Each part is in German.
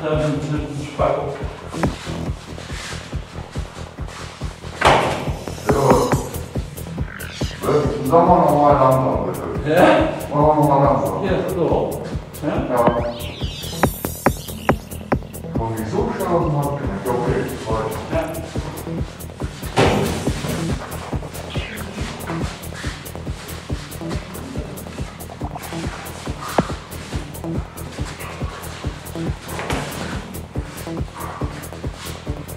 Spargel. So. Wir zusammen nochmal langsam, bitte. Ja? Machen wir nochmal langsam. Ja, so. Ja? Ja. Komm nicht so schnell aus dem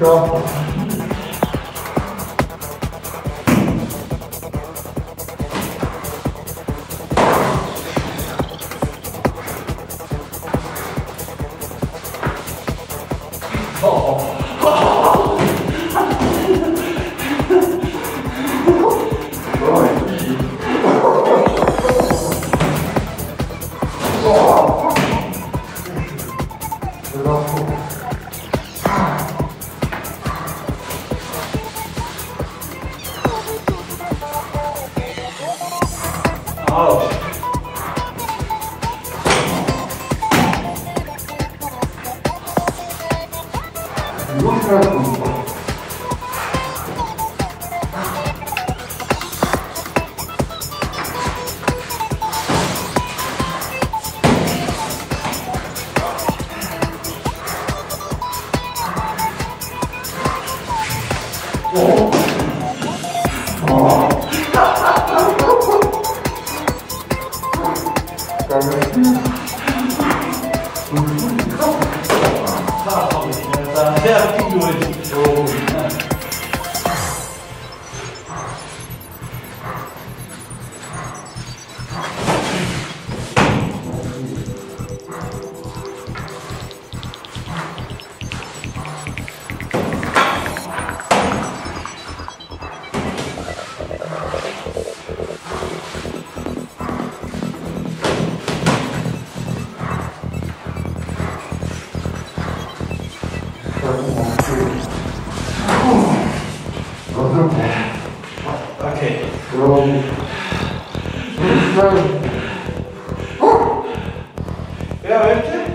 그. 아우. 이건 그래야 Valeu. Thank you. É